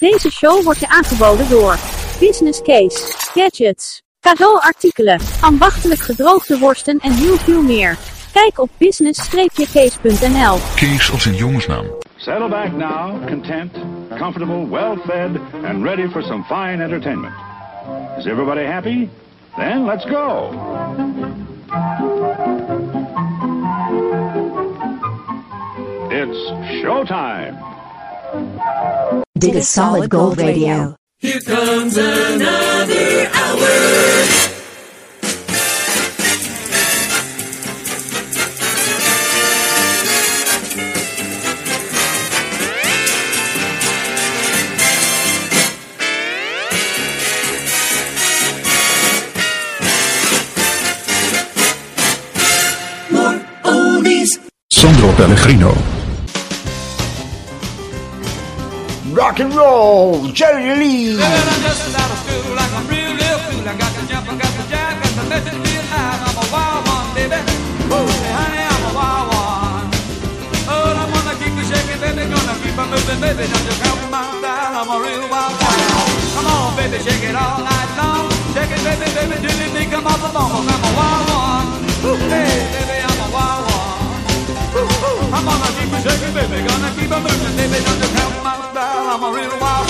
Deze show wordt je aangeboden door Business Case, Gadgets, cadeauartikelen, ambachtelijk gedroogde worsten en heel veel meer. Kijk op business-case.nl. Case als een jongensnaam. Settle back now, content, comfortable, well-fed and ready for some fine entertainment. Is everybody happy? Then let's go. It's showtime. Dig a solid gold radio. Here comes another hour. Sandro Pellegrino. rock and roll, Jerry Lee. Baby, don't you count I'm a real wild. Come on, baby, shake it all night long. Shake it, baby, baby, you think I'm off the bone. I'm a wild one. Hey, baby, I'm a wild one. I'm gonna keep shaking, baby, gonna keep moving, baby, don't you I'm a real wild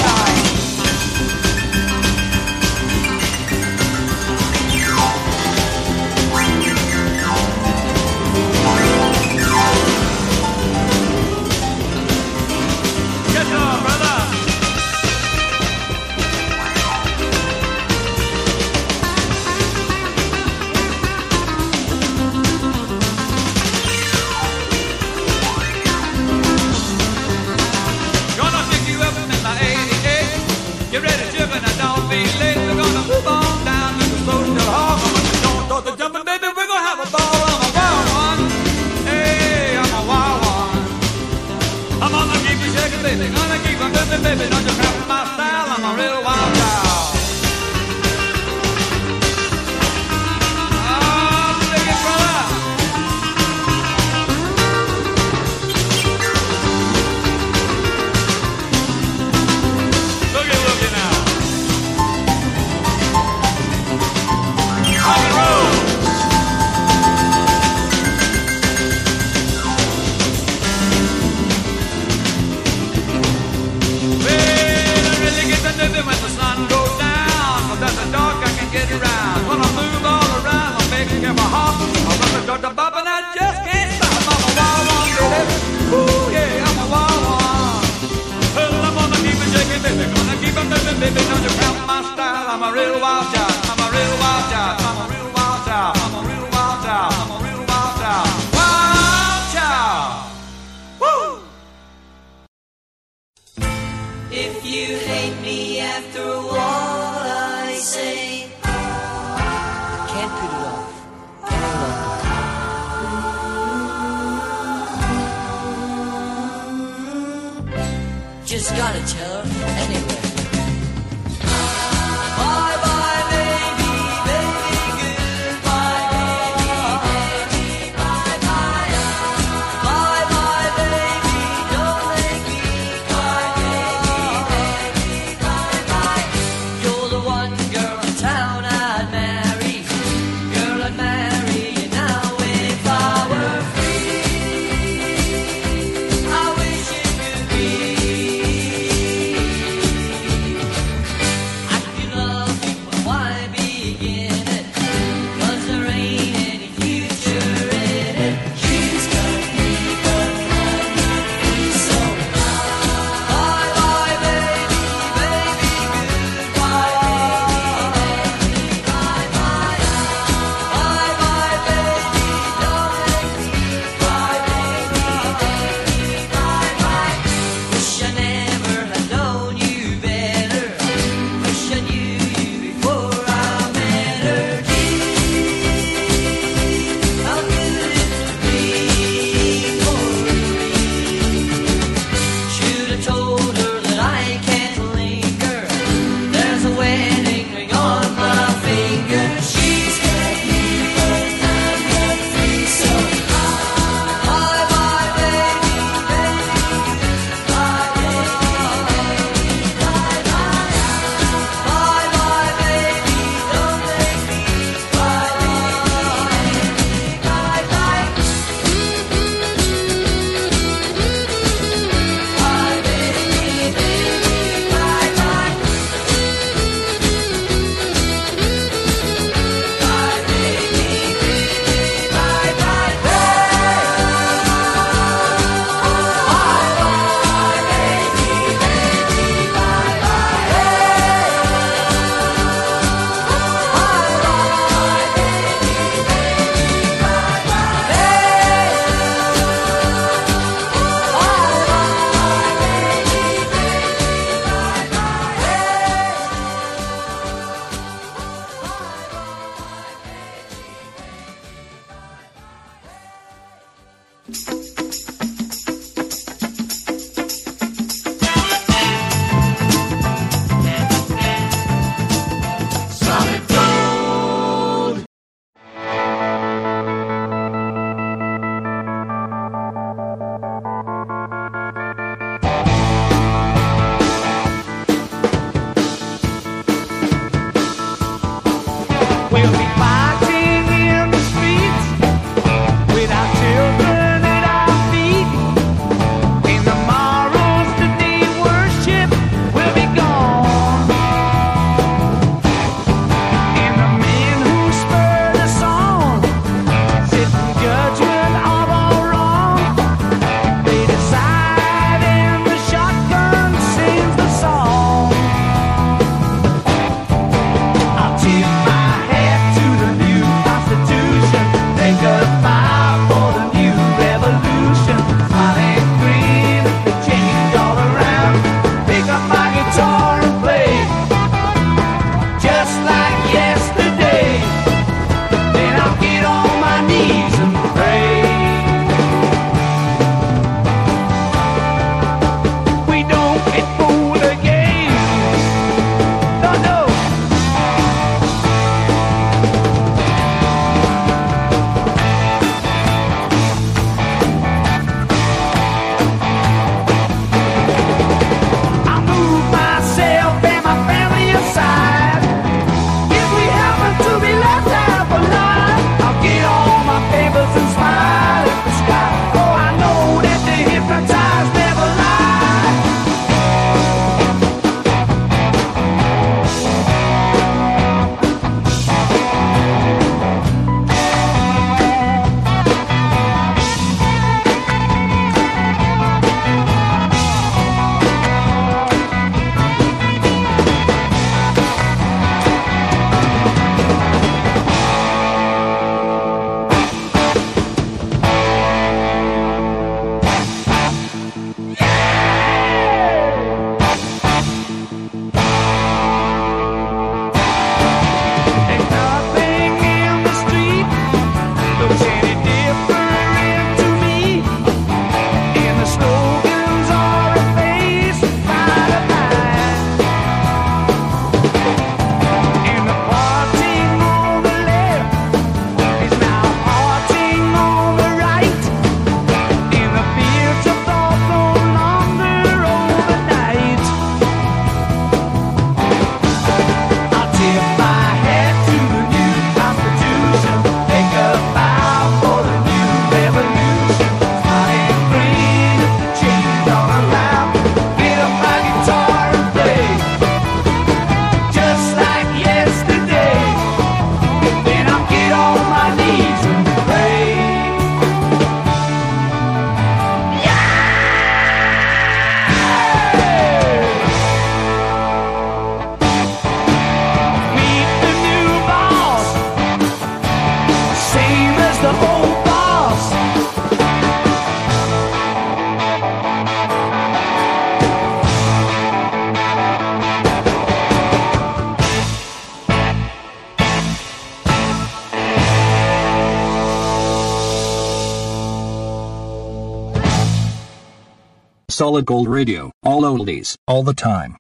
Solid Gold Radio. All oldies, all the time.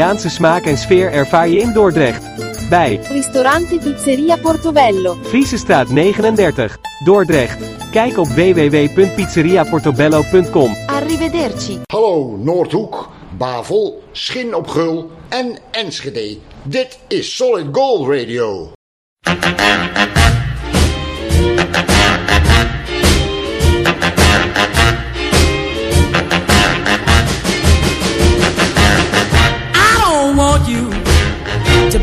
Italiaanse smaak en sfeer ervaar je in Dordrecht. Bij Ristorante Pizzeria Portobello. Friesestraat 39, Dordrecht. Kijk op www.pizzeriaportobello.com. Arrivederci. Hallo Noordhoek, Bavel, Schin op Gul en Enschede. Dit is Solid Gold Radio.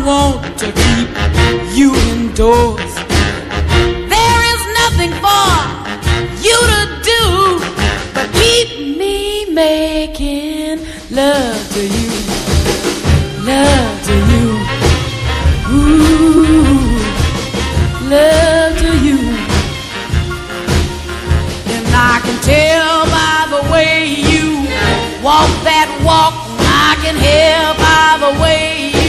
I want to keep you indoors. There is nothing for you to do but keep me making love to you. Love to you. Ooh, love to you. And I can tell by the way you walk that walk. I can hear by the way you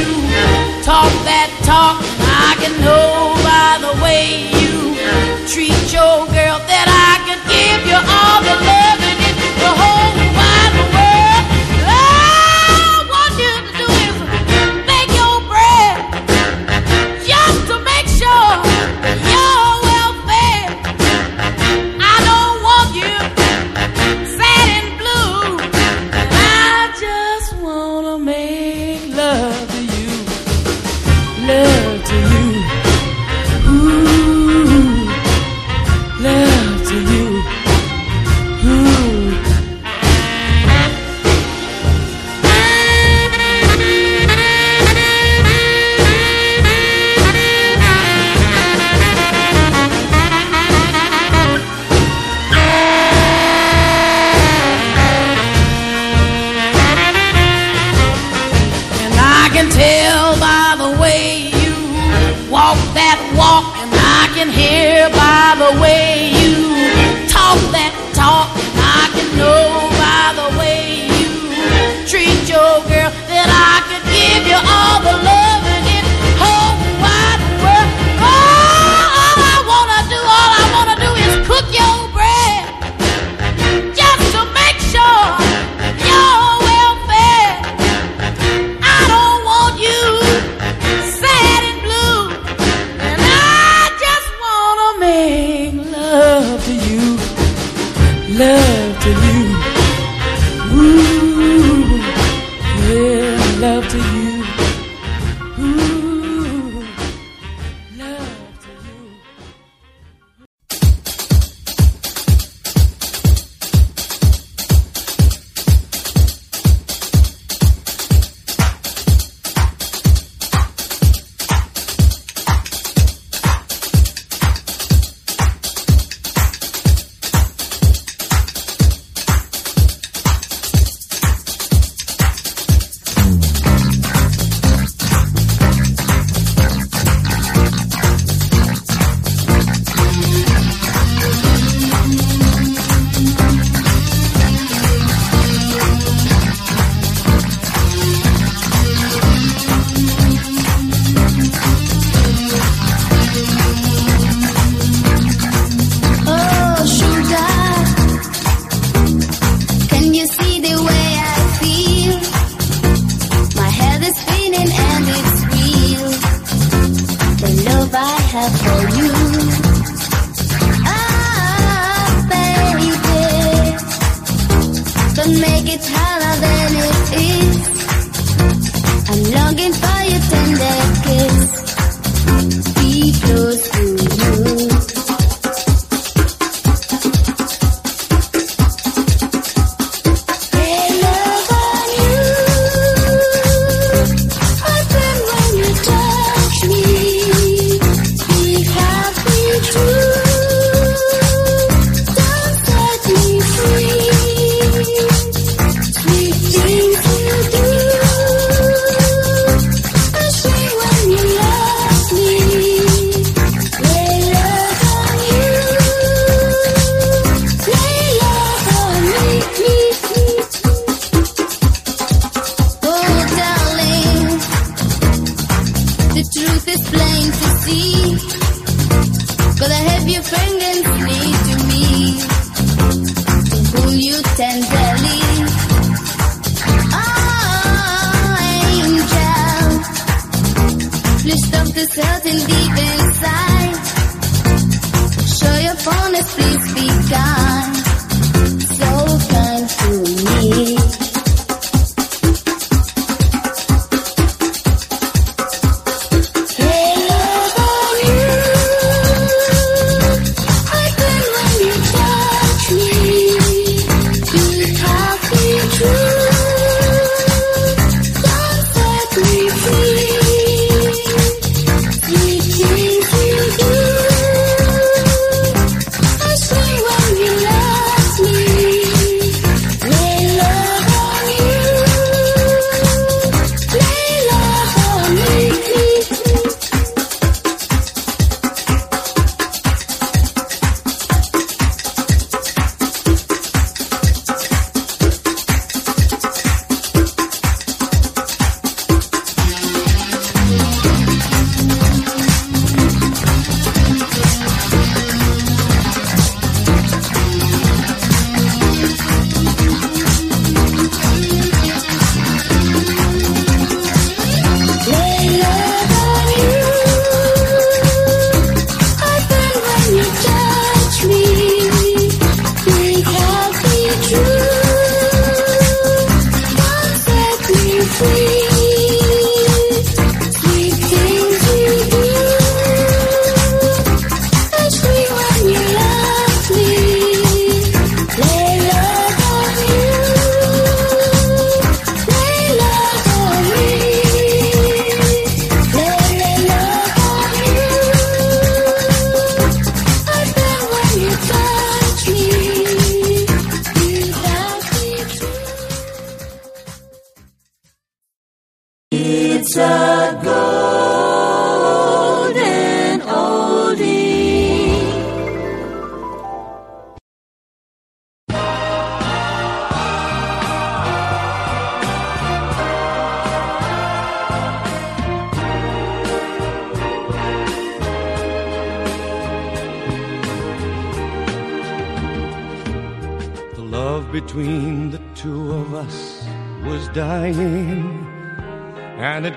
talk that talk. I can know by the way you treat your girl that I could give you all the love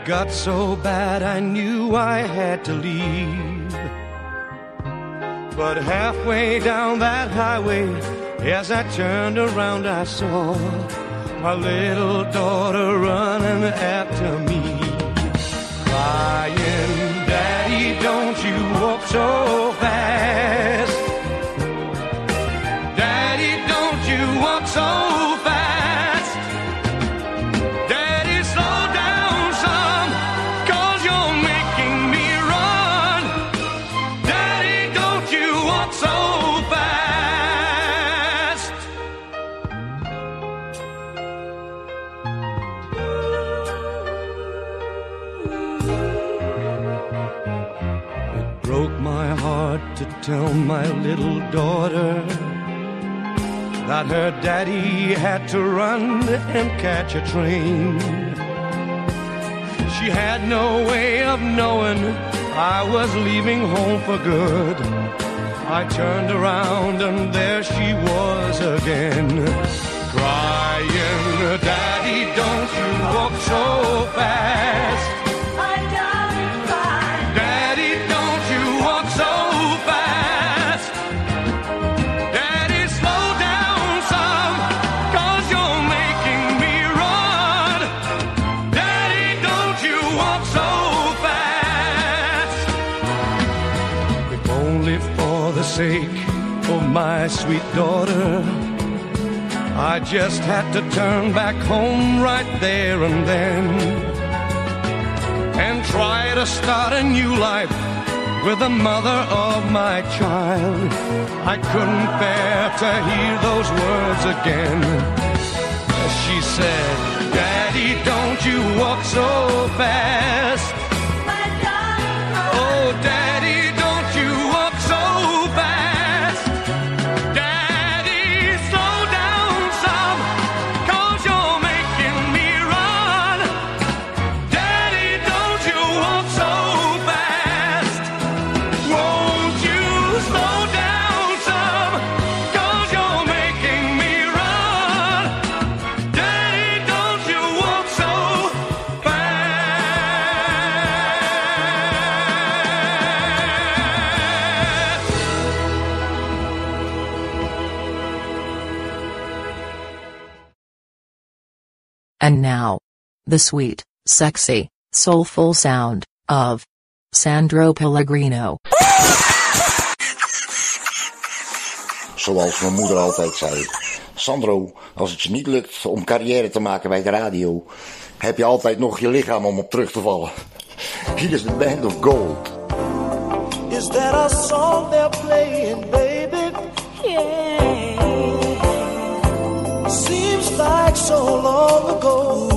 got so bad I knew I had to leave. But halfway down that highway, as I turned around, I saw my little daughter running after me, crying, Daddy, don't you walk so my little daughter that her daddy had to run and catch a train. She had no way of knowing I was leaving home for good. I turned around and there she was again, crying, Daddy, don't you walk so fast. My sweet daughter, I just had to turn back home right there and then and try to start a new life with the mother of my child. I couldn't bear to hear those words again. She said, Daddy, don't you walk so fast. The sweet, sexy, soulful sound of Sandro Pellegrino. Zoals mijn moeder altijd zei. Sandro, als het je niet lukt om carrière te maken bij de radio, heb je altijd nog je lichaam om op terug te vallen. Hier is de Band of Gold. Is that a song they're playing, baby? Yeah. Seems like so long ago.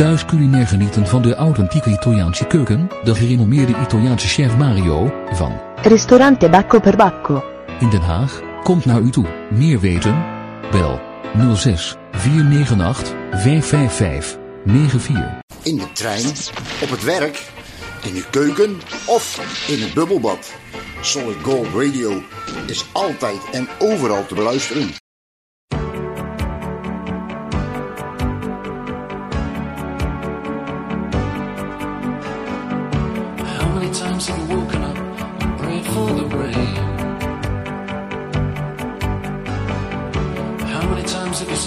Thuis culinair genieten van de authentieke Italiaanse keuken, de gerenommeerde Italiaanse chef Mario, van Ristorante Bacco per Bacco. In Den Haag, komt naar u toe. Meer weten? Bel 06 498 555 94. In de trein, op het werk, in de keuken of in het bubbelbad. Solid Gold Radio is altijd en overal te beluisteren.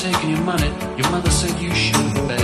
taking your money. Your mother said you should bet.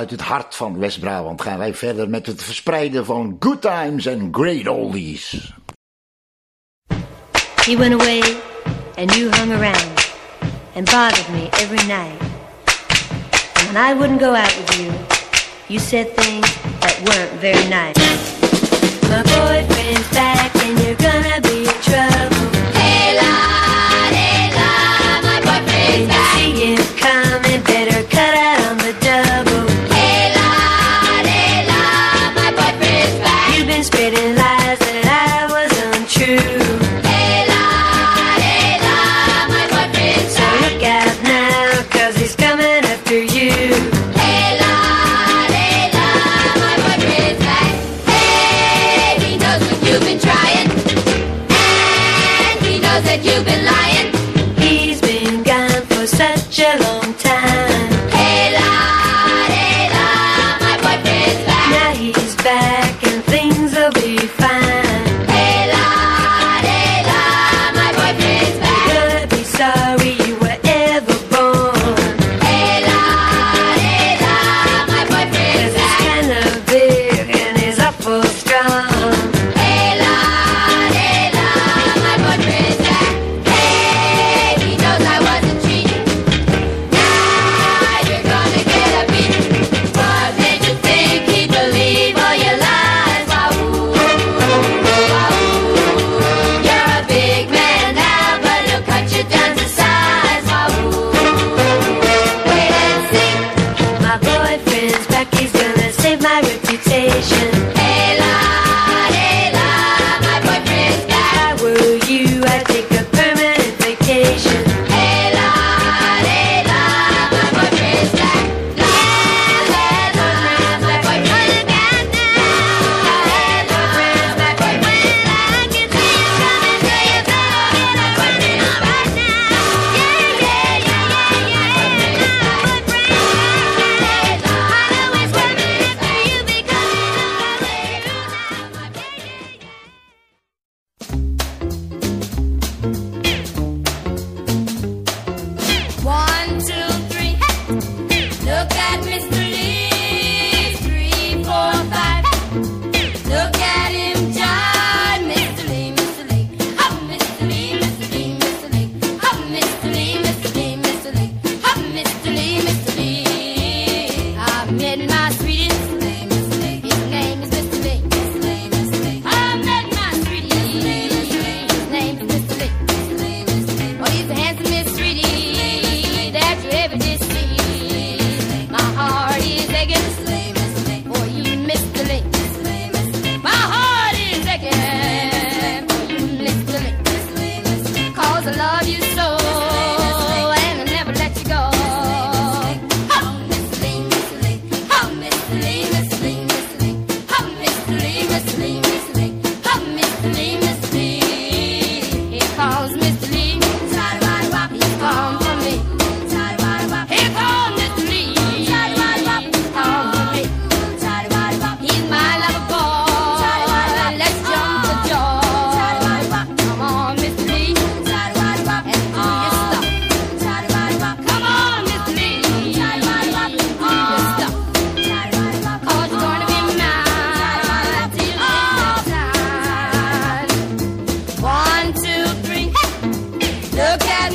vanuit het hart van West-Brabant gaan wij verder met het verspreiden van good times and great oldies. He went away and you hung around and bothered me every night. And when I wouldn't go out with you, you said things that weren't very nice. My boyfriend's back and you're gonna be trouble. Hey, love.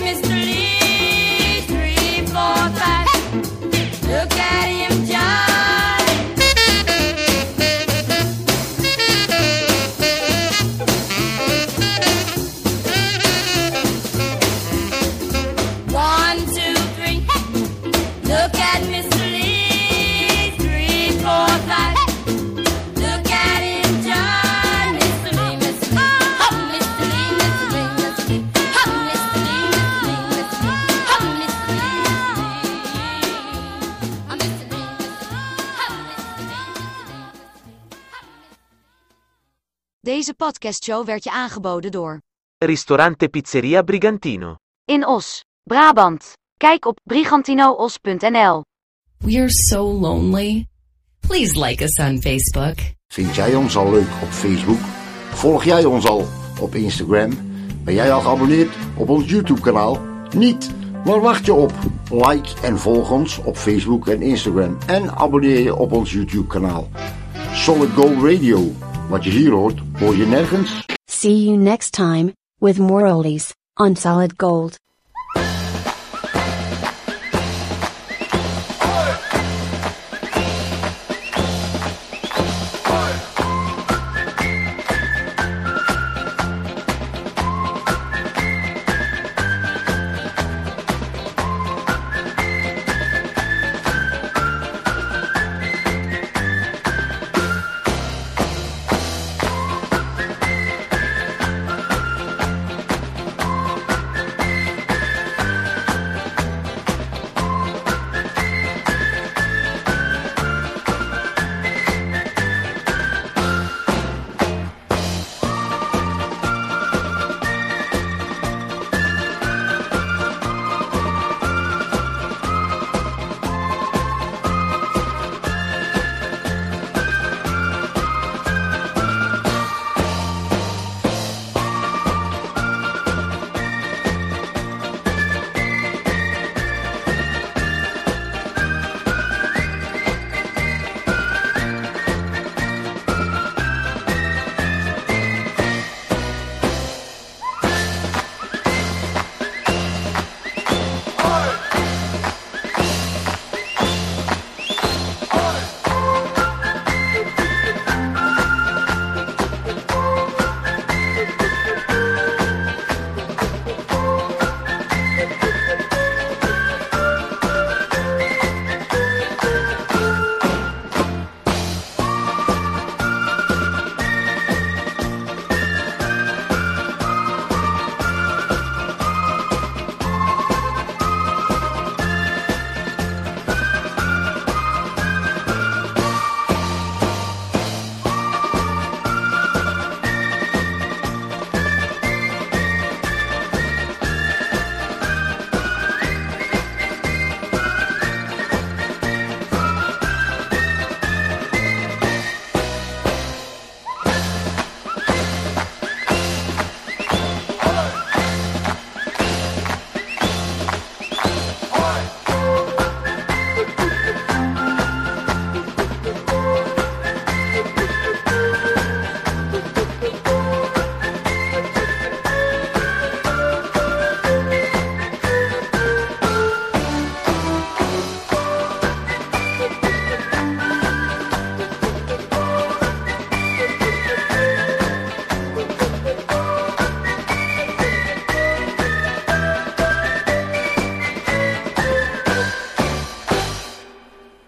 Miss. Deze podcastshow werd je aangeboden door Ristorante Pizzeria Brigantino. In Os, Brabant. Kijk op brigantinoos.nl. We're so lonely. Please like us on Facebook. Vind jij ons al leuk op Facebook? Volg jij ons al op Instagram? Ben jij al geabonneerd op ons YouTube kanaal? Niet? Waar wacht je op? Like en volg ons op Facebook en Instagram. En abonneer je op ons YouTube kanaal. Solid Gold Radio. Wat je hier hoort, hoor je nergens. See you next time, with more oldies, on Solid Gold.